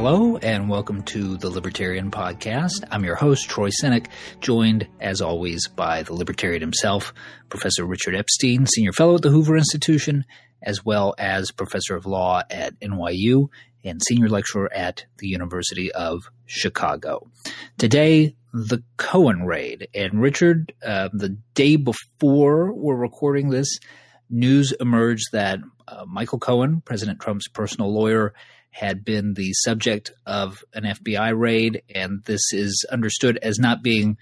Hello, and welcome to the Libertarian Podcast. I'm your host, Troy Senik, joined, as always, by the Libertarian himself, Professor Richard Epstein, Senior Fellow at the Hoover Institution, as well as Professor of Law at NYU and Senior Lecturer at the University of Chicago. Today, the Cohen raid. And Richard, uh, the day before we're recording this, news emerged that uh, Michael Cohen, President Trump's personal lawyer, had been the subject of an FBI raid, and this is understood as not being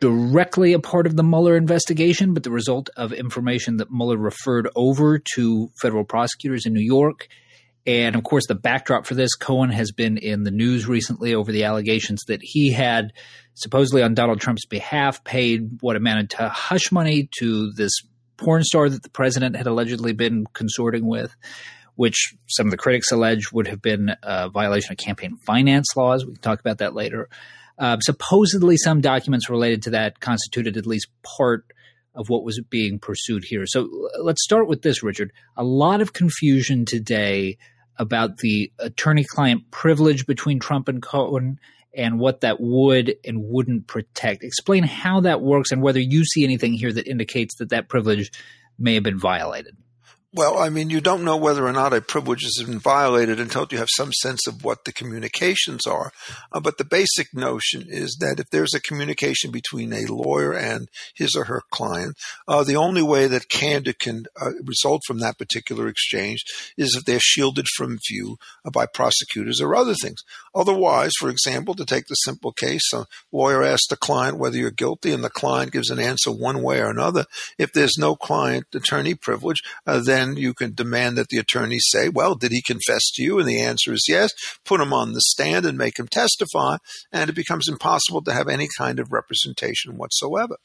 directly a part of the Mueller investigation, but the result of information that Mueller referred over to federal prosecutors in New York. And of course, the backdrop for this Cohen has been in the news recently over the allegations that he had supposedly on Donald Trump's behalf paid what amounted to hush money to this porn star that the president had allegedly been consorting with which some of the critics allege would have been a violation of campaign finance laws. We can talk about that later. Uh, supposedly, some documents related to that constituted at least part of what was being pursued here. So let's start with this, Richard. A lot of confusion today about the attorney client privilege between Trump and Cohen and what that would and wouldn't protect. Explain how that works and whether you see anything here that indicates that that privilege may have been violated. Well, I mean, you don't know whether or not a privilege has been violated until you have some sense of what the communications are. Uh, but the basic notion is that if there's a communication between a lawyer and his or her client, uh, the only way that candor can uh, result from that particular exchange is if they're shielded from view uh, by prosecutors or other things. Otherwise, for example, to take the simple case, a lawyer asks the client whether you're guilty and the client gives an answer one way or another. If there's no client attorney privilege, uh, then you can demand that the attorney say, well, did he confess to you? And the answer is yes. Put him on the stand and make him testify. And it becomes impossible to have any kind of representation whatsoever.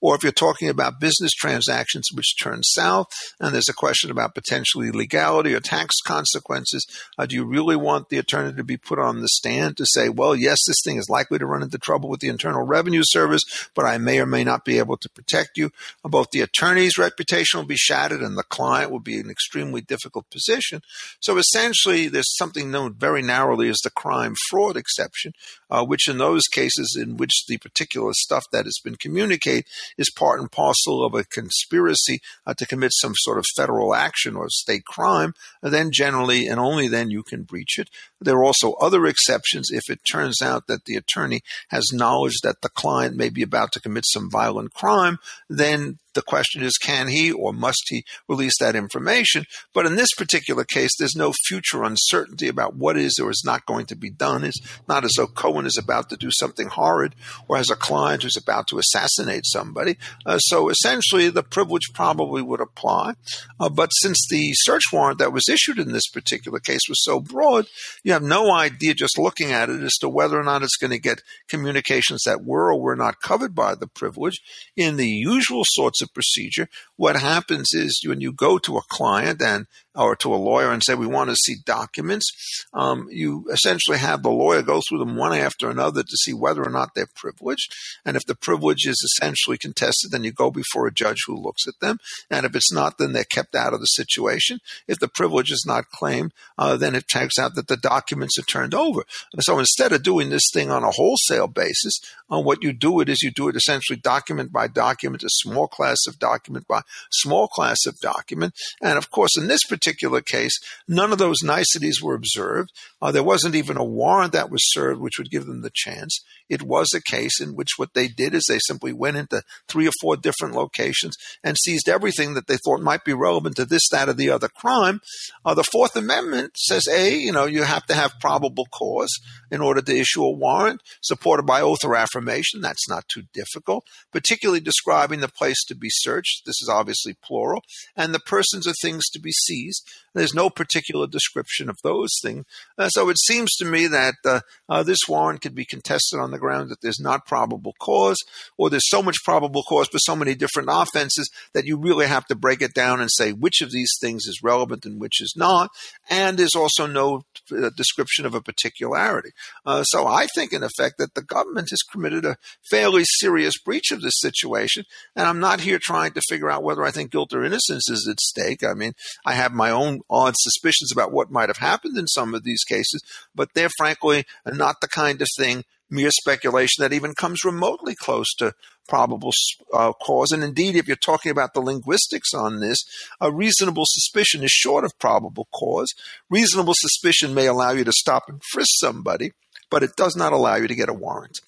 Or if you're talking about business transactions which turn south and there's a question about potentially legality or tax consequences, uh, do you really want the attorney to be put on the stand to say, well, yes, this thing is likely to run into trouble with the Internal Revenue Service, but I may or may not be able to protect you? Both the attorney's reputation will be shattered and the client will be in an extremely difficult position. So essentially, there's something known very narrowly as the crime fraud exception, uh, which in those cases in which the particular stuff that has been communicated is part and parcel of a conspiracy uh, to commit some sort of federal action or state crime, then generally and only then you can breach it. There are also other exceptions if it turns out that the attorney has knowledge that the client may be about to commit some violent crime, then the question is, can he or must he release that information? But in this particular case, there's no future uncertainty about what is or is not going to be done. It's not as though Cohen is about to do something horrid or has a client who's about to assassinate somebody. Uh, so essentially, the privilege probably would apply. Uh, but since the search warrant that was issued in this particular case was so broad, you have no idea just looking at it as to whether or not it's going to get communications that were or were not covered by the privilege in the usual sorts of procedure. What happens is when you go to a client and or to a lawyer and say we want to see documents, um, you essentially have the lawyer go through them one after another to see whether or not they're privileged. And if the privilege is essentially contested, then you go before a judge who looks at them. And if it's not, then they're kept out of the situation. If the privilege is not claimed, uh, then it turns out that the documents are turned over. So instead of doing this thing on a wholesale basis, uh, what you do it is you do it essentially document by document, a small class of document by small class of document. And of course, in this particular case, none of those niceties were observed. Uh, there wasn't even a warrant that was served which would give them the chance. It was a case in which what they did is they simply went into three or four different locations and seized everything that they thought might be relevant to this, that, or the other crime. Uh, the Fourth Amendment says, A, you know, you have to have probable cause in order to issue a warrant supported by oath or affirmation. That's not too difficult, particularly describing the place to be searched. This is obviously plural. And the persons or things to be seized. There's no particular description of those things. Uh, so it seems to me that uh, uh, this warrant could be contested on the ground that there's not probable cause, or there's so much probable cause for so many different offenses that you really have to break it down and say which of these things is relevant and which is not. And there's also no uh, description of a particularity. Uh, so I think, in effect, that the government has committed a fairly serious breach of this situation. And I'm not here trying to figure out whether I think guilt or innocence is at stake. I mean, I have my own odd suspicions about what might have happened in some of these cases, but they're frankly not the kind of thing mere speculation that even comes remotely close to probable uh, cause. And indeed, if you're talking about the linguistics on this, a reasonable suspicion is short of probable cause. Reasonable suspicion may allow you to stop and frisk somebody, but it does not allow you to get a warrant.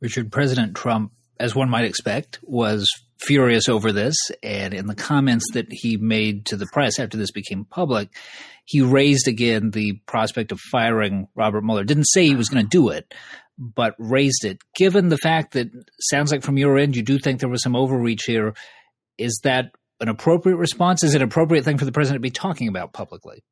Richard, President Trump, as one might expect, was furious over this. And in the comments that he made to the press after this became public, he raised again the prospect of firing Robert Mueller. Didn't say he was going to do it, but raised it. Given the fact that sounds like from your end you do think there was some overreach here, is that an appropriate response? Is it an appropriate thing for the president to be talking about publicly?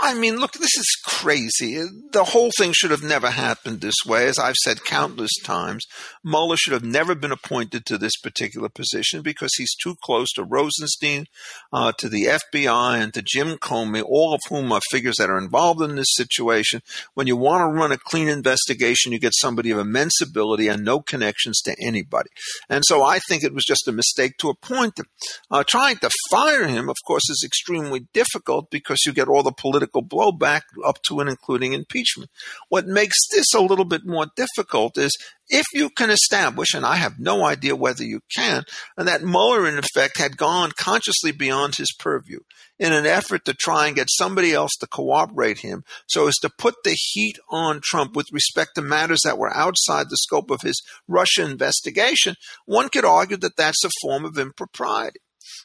I mean, look, this is crazy. The whole thing should have never happened this way. As I've said countless times, Mueller should have never been appointed to this particular position because he's too close to Rosenstein, uh, to the FBI, and to Jim Comey, all of whom are figures that are involved in this situation. When you want to run a clean investigation, you get somebody of immense ability and no connections to anybody. And so I think it was just a mistake to appoint him. Uh, trying to fire him, of course, is extremely difficult because you get all the political blowback up to and including impeachment. What makes this a little bit more difficult is if you can establish, and I have no idea whether you can, that Mueller, in effect, had gone consciously beyond his purview in an effort to try and get somebody else to cooperate him so as to put the heat on Trump with respect to matters that were outside the scope of his Russia investigation, one could argue that that's a form of impropriety.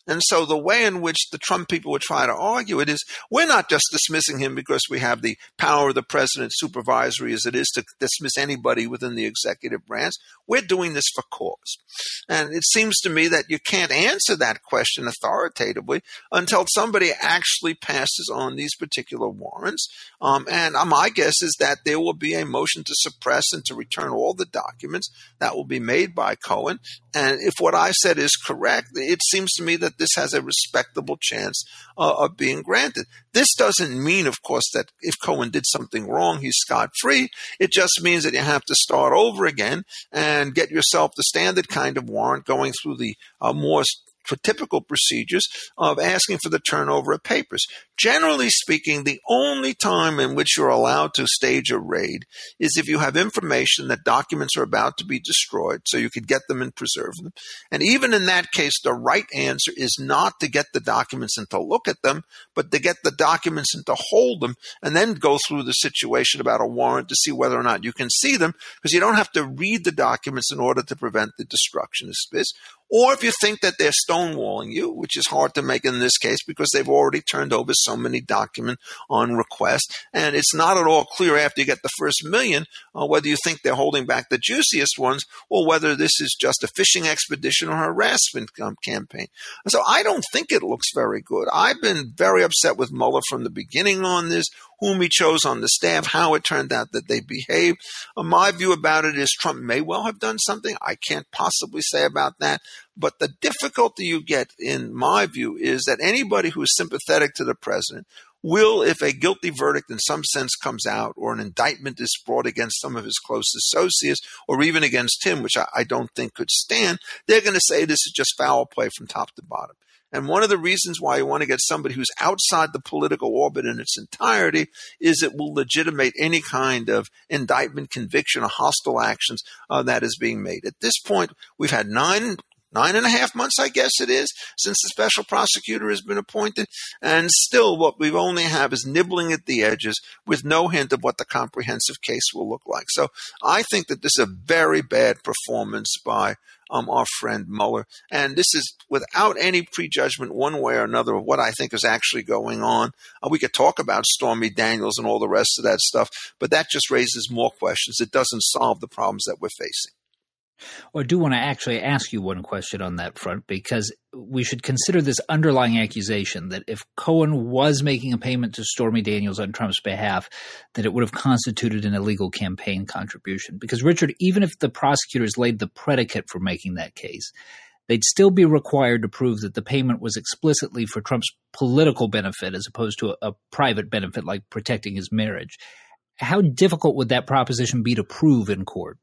And so the way in which the Trump people would try to argue it is we're not just dismissing him because we have the power of the president supervisory as it is to dismiss anybody within the executive branch. We're doing this for cause. And it seems to me that you can't answer that question authoritatively until somebody actually passes on these particular warrants. Um, and my guess is that there will be a motion to suppress and to return all the documents that will be made by Cohen. And if what I said is correct, it seems to me that this has a respectable chance uh, of being granted. This doesn't mean, of course, that if Cohen did something wrong, he's scot free. It just means that you have to start over again and get yourself the standard kind of warrant going through the uh, more typical procedures of asking for the turnover of papers. Generally speaking, the only time in which you're allowed to stage a raid is if you have information that documents are about to be destroyed, so you could get them and preserve them. And even in that case, the right answer is not to get the documents and to look at them, but to get the documents and to hold them and then go through the situation about a warrant to see whether or not you can see them, because you don't have to read the documents in order to prevent the destruction of this. Or if you think that they're stonewalling you, which is hard to make in this case because they've already turned over so many documents on request. And it's not at all clear after you get the first million uh, whether you think they're holding back the juiciest ones or whether this is just a fishing expedition or harassment um, campaign. so I don't think it looks very good. I've been very upset with Mueller from the beginning on this whom he chose on the staff, how it turned out that they behaved. Uh, my view about it is Trump may well have done something. I can't possibly say about that. But the difficulty you get, in my view, is that anybody who is sympathetic to the president will, if a guilty verdict in some sense comes out or an indictment is brought against some of his close associates or even against him, which I, I don't think could stand, they're going to say this is just foul play from top to bottom. And one of the reasons why you want to get somebody who's outside the political orbit in its entirety is it will legitimate any kind of indictment, conviction, or hostile actions uh, that is being made. At this point, we've had nine nine and a half months, I guess it is, since the special prosecutor has been appointed. And still, what we only have is nibbling at the edges with no hint of what the comprehensive case will look like. So I think that this is a very bad performance by um, our friend Mueller. And this is without any prejudgment, one way or another, of what I think is actually going on. Uh, we could talk about Stormy Daniels and all the rest of that stuff, but that just raises more questions. It doesn't solve the problems that we're facing. Well, I do want to actually ask you one question on that front because we should consider this underlying accusation that if Cohen was making a payment to Stormy Daniels on Trump's behalf, that it would have constituted an illegal campaign contribution. Because, Richard, even if the prosecutors laid the predicate for making that case, they'd still be required to prove that the payment was explicitly for Trump's political benefit as opposed to a, a private benefit like protecting his marriage. How difficult would that proposition be to prove in court?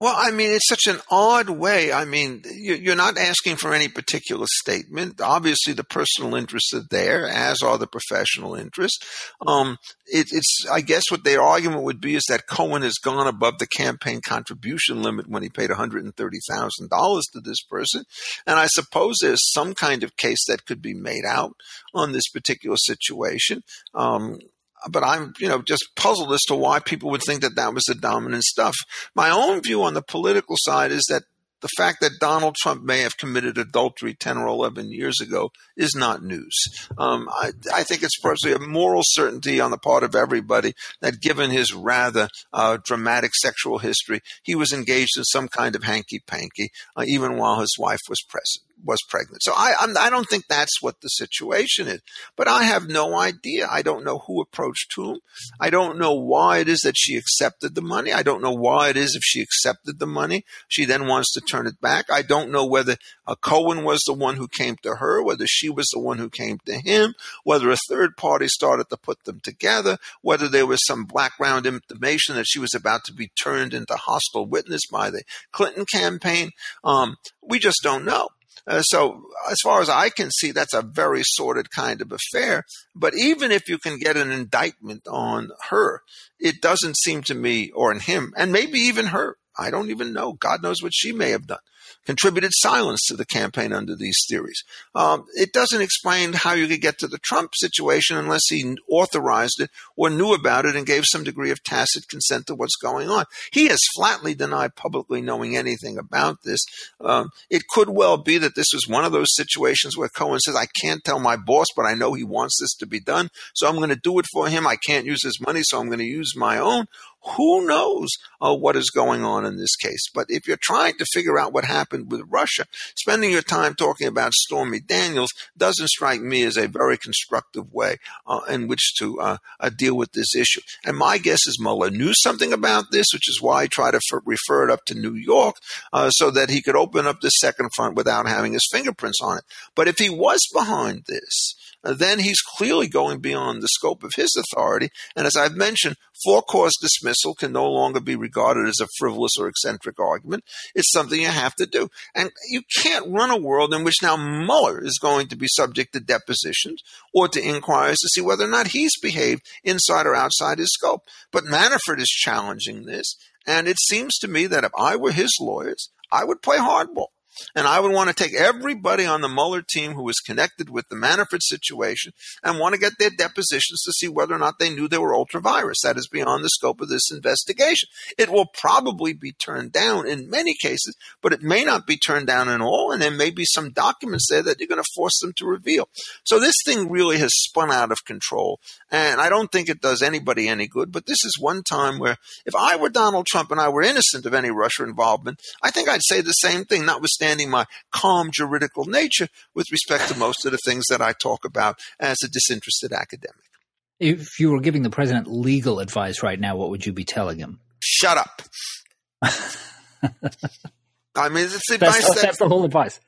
Well, I mean, it's such an odd way. I mean, you're not asking for any particular statement. Obviously, the personal interests are there, as are the professional interests. Um, it, it's, I guess, what their argument would be is that Cohen has gone above the campaign contribution limit when he paid $130,000 to this person. And I suppose there's some kind of case that could be made out on this particular situation. Um, but I'm, you know, just puzzled as to why people would think that that was the dominant stuff. My own view on the political side is that the fact that Donald Trump may have committed adultery 10 or 11 years ago is not news. Um, I, I, think it's personally a moral certainty on the part of everybody that given his rather uh, dramatic sexual history, he was engaged in some kind of hanky panky, uh, even while his wife was present was pregnant. So I I'm, I do not think that's what the situation is. But I have no idea. I don't know who approached whom. I don't know why it is that she accepted the money. I don't know why it is if she accepted the money, she then wants to turn it back. I don't know whether uh, Cohen was the one who came to her, whether she was the one who came to him, whether a third party started to put them together, whether there was some background information that she was about to be turned into hostile witness by the Clinton campaign. Um, we just don't know. Uh, so, as far as I can see, that's a very sordid kind of affair. But even if you can get an indictment on her, it doesn't seem to me, or in him, and maybe even her, I don't even know. God knows what she may have done contributed silence to the campaign under these theories. Um, it doesn't explain how you could get to the Trump situation unless he authorized it or knew about it and gave some degree of tacit consent to what's going on. He has flatly denied publicly knowing anything about this. Um, it could well be that this was one of those situations where Cohen says, I can't tell my boss, but I know he wants this to be done, so I'm going to do it for him. I can't use his money, so I'm going to use my own. Who knows uh, what is going on in this case? But if you're trying to figure out what happened with Russia, spending your time talking about Stormy Daniels doesn't strike me as a very constructive way uh, in which to uh, uh deal with this issue. And my guess is Mueller knew something about this, which is why he tried to f- refer it up to New York uh, so that he could open up the second front without having his fingerprints on it. But if he was behind this, Uh, then he's clearly going beyond the scope of his authority. And as I've mentioned, for cause dismissal can no longer be regarded as a frivolous or eccentric argument. It's something you have to do. And you can't run a world in which now Mueller is going to be subject to depositions or to inquiries to see whether or not he's behaved inside or outside his scope. But Manafort is challenging this. And it seems to me that if I were his lawyers, I would play hardball. And I would want to take everybody on the Mueller team who was connected with the Manafort situation and want to get their depositions to see whether or not they knew they were ultra vires. That is beyond the scope of this investigation. It will probably be turned down in many cases, but it may not be turned down in all. And there may be some documents there that you're going to force them to reveal. So this thing really has spun out of control. And I don't think it does anybody any good. But this is one time where if I were Donald Trump and I were innocent of any Russia involvement, I think I'd say the same thing, notwithstanding understanding my calm juridical nature with respect to most of the things that I talk about as a disinterested academic. If you were giving the president legal advice right now, what would you be telling him? Shut up. I mean, it's advice that's, that's the whole advice.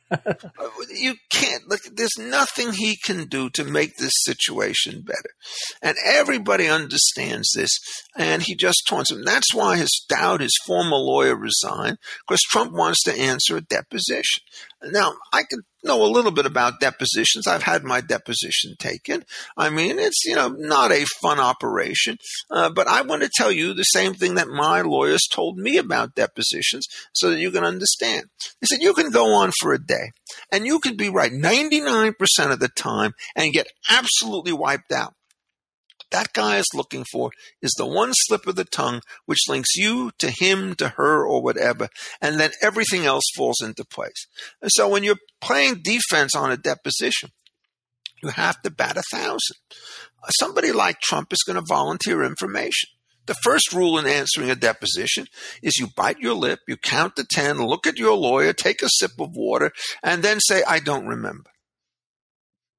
You can't look. There's nothing he can do to make this situation better, and everybody understands this. And he just taunts him. That's why his Dowd, his former lawyer, resigned because Trump wants to answer a deposition. Now, I can know a little bit about depositions. I've had my deposition taken. I mean, it's, you know, not a fun operation. Uh, but I want to tell you the same thing that my lawyers told me about depositions so that you can understand. They said, you can go on for a day and you could be right 99% of the time and get absolutely wiped out that guy is looking for is the one slip of the tongue which links you to him, to her, or whatever, and then everything else falls into place. And so when you're playing defense on a deposition, you have to bat a thousand. Somebody like Trump is going to volunteer information. The first rule in answering a deposition is you bite your lip, you count to 10, look at your lawyer, take a sip of water, and then say, I don't remember.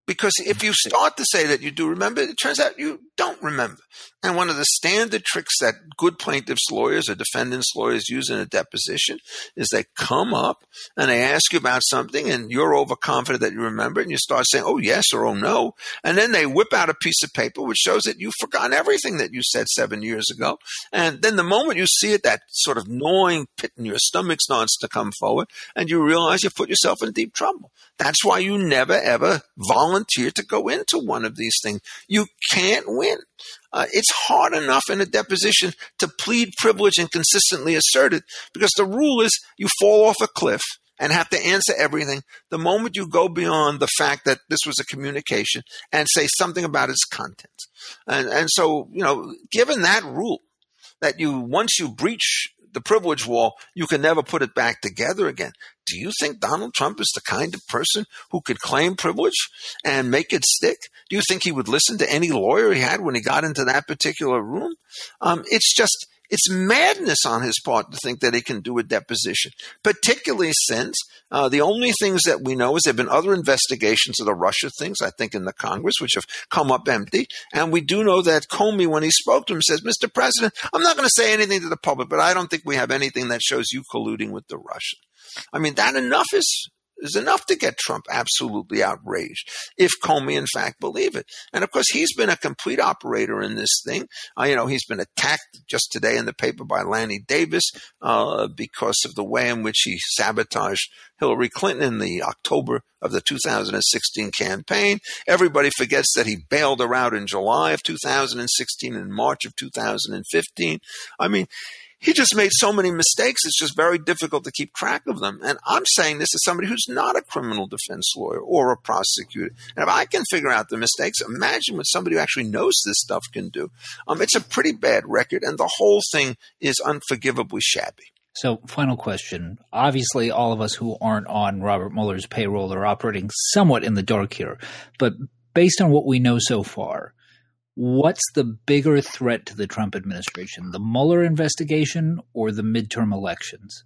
Because if you start to say that you do remember, it turns out you don't remember. And one of the standard tricks that good plaintiffs' lawyers or defendants' lawyers use in a deposition is they come up and they ask you about something and you're overconfident that you remember it and you start saying, oh, yes or oh, no. And then they whip out a piece of paper which shows that you've forgotten everything that you said seven years ago. And then the moment you see it, that sort of gnawing pit in your stomach starts to come forward and you realize you've put yourself in deep trouble. That's why you never ever volunteer to go into one of these things. You can't win. Uh, it's hard enough in a deposition to plead privilege and consistently assert it because the rule is you fall off a cliff and have to answer everything. The moment you go beyond the fact that this was a communication and say something about its content. And, and so, you know, given that rule, that you, once you breach the privilege wall, you can never put it back together again. Do you think Donald Trump is the kind of person who could claim privilege and make it stick? Do you think he would listen to any lawyer he had when he got into that particular room? Um, it's just, it's madness on his part to think that he can do a deposition, particularly since uh, the only things that we know is there have been other investigations of the Russia things, I think, in the Congress, which have come up empty. And we do know that Comey, when he spoke to him, says, Mr. President, I'm not going to say anything to the public, but I don't think we have anything that shows you colluding with the Russians. I mean, that enough is is enough to get Trump absolutely outraged if Comey in fact believe it. And of course, he's been a complete operator in this thing. Uh, you know, he's been attacked just today in the paper by Lanny Davis uh, because of the way in which he sabotaged Hillary Clinton in the October of the 2016 campaign. Everybody forgets that he bailed her out in July of 2016 and March of 2015. I mean, he just made so many mistakes. It's just very difficult to keep track of them. And I'm saying this as somebody who's not a criminal defense lawyer or a prosecutor. And if I can figure out the mistakes, imagine what somebody who actually knows this stuff can do. Um, it's a pretty bad record, and the whole thing is unforgivably shabby. So, final question. Obviously, all of us who aren't on Robert Mueller's payroll are operating somewhat in the dark here. But based on what we know so far, What's the bigger threat to the Trump administration, the Mueller investigation or the midterm elections?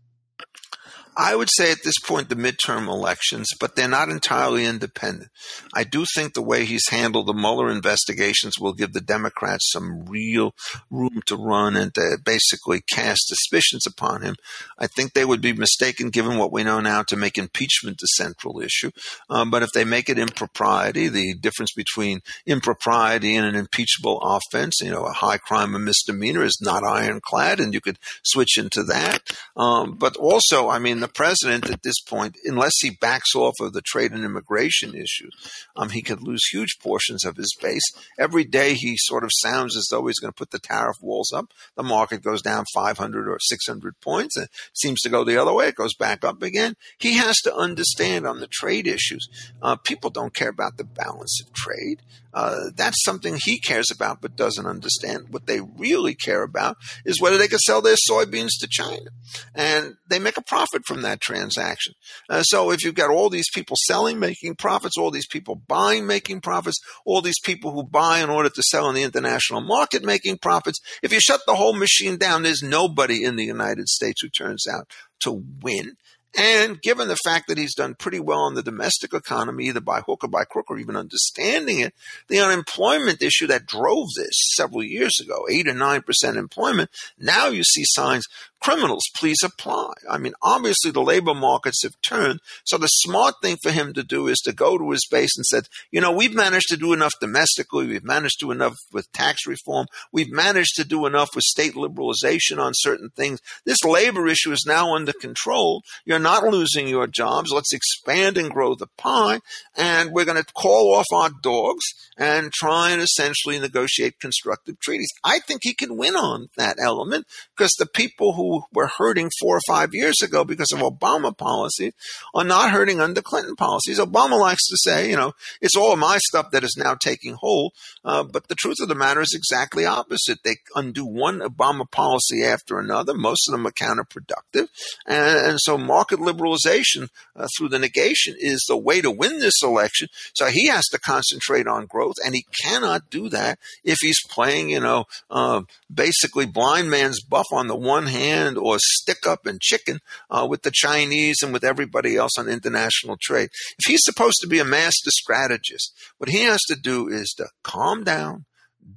I would say at this point the midterm elections, but they're not entirely independent. I do think the way he's handled the Mueller investigations will give the Democrats some real room to run and to basically cast suspicions upon him. I think they would be mistaken, given what we know now, to make impeachment the central issue. Um, but if they make it impropriety, the difference between impropriety and an impeachable offense, you know, a high crime or misdemeanor is not ironclad, and you could switch into that. Um, but also, I mean, the president at this point, unless he backs off of the trade and immigration issues, um, he could lose huge portions of his base. Every day he sort of sounds as though he's going to put the tariff walls up. The market goes down 500 or 600 points. It seems to go the other way. It goes back up again. He has to understand on the trade issues. Uh, people don't care about the balance of trade. Uh, that's something he cares about but doesn't understand. What they really care about is whether they can sell their soybeans to China. And they make a profit from that transaction. Uh, so if you've got all these people selling, making profits, all these people buying, making profits, all these people who buy in order to sell in the international market, making profits, if you shut the whole machine down, there's nobody in the United States who turns out to win. And given the fact that he's done pretty well in the domestic economy, either by hook or by crook, or even understanding it, the unemployment issue that drove this several years ago, eight or nine percent employment, now you see signs criminals, please apply. I mean, obviously the labor markets have turned. So the smart thing for him to do is to go to his base and said, you know, we've managed to do enough domestically. We've managed to do enough with tax reform. We've managed to do enough with state liberalization on certain things. This labor issue is now under control. You're not losing your jobs. Let's expand and grow the pie. And we're going to call off our dogs and try and essentially negotiate constructive treaties. I think he can win on that element because the people who were hurting four or five years ago because of Obama policies are not hurting under Clinton policies. Obama likes to say, you know, it's all my stuff that is now taking hold. Uh, but the truth of the matter is exactly opposite. They undo one Obama policy after another. Most of them are counterproductive. And, and so market liberalization uh, through the negation is the way to win this election. So he has to concentrate on growth and he cannot do that if he's playing, you know, uh, basically blind man's buff on the one hand or stick up and chicken uh, with the Chinese and with everybody else on international trade. If he's supposed to be a master strategist, what he has to do is to calm down,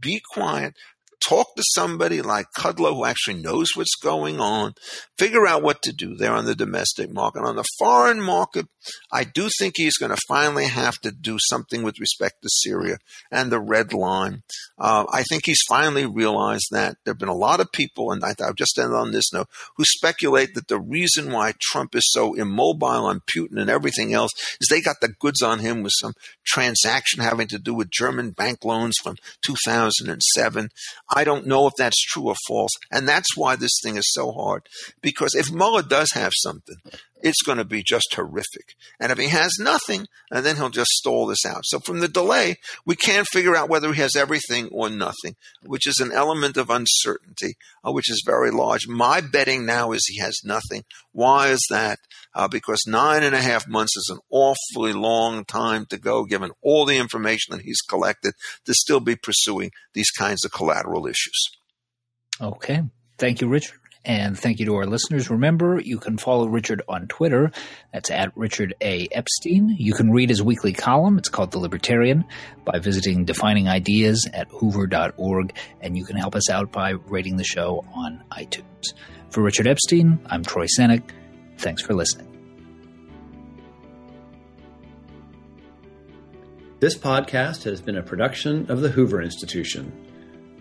be quiet, talk to somebody like Kudlow who actually knows what's going on, figure out what to do there on the domestic market. On the foreign market, I do think he's going to finally have to do something with respect to Syria and the red line. Uh, I think he's finally realized that there have been a lot of people, and I, I'll just end on this note, who speculate that the reason why Trump is so immobile on Putin and everything else is they got the goods on him with some transaction having to do with German bank loans from 2007. I don't know if that's true or false. And that's why this thing is so hard. Because if Mueller does have something, it's going to be just horrific. And if he has nothing, and then he'll just stall this out. So from the delay, we can't figure out whether he has everything or nothing, which is an element of uncertainty, uh, which is very large. My betting now is he has nothing. Why is that? Uh, because nine and a half months is an awfully long time to go, given all the information that he's collected, to still be pursuing these kinds of collateral issues. Okay. Thank you, Richard. And thank you to our listeners. Remember, you can follow Richard on Twitter. That's at Richard A. Epstein. You can read his weekly column. It's called The Libertarian by visiting Defining Ideas at hoover.org. And you can help us out by rating the show on iTunes. For Richard Epstein, I'm Troy Senik. Thanks for listening. This podcast has been a production of the Hoover Institution.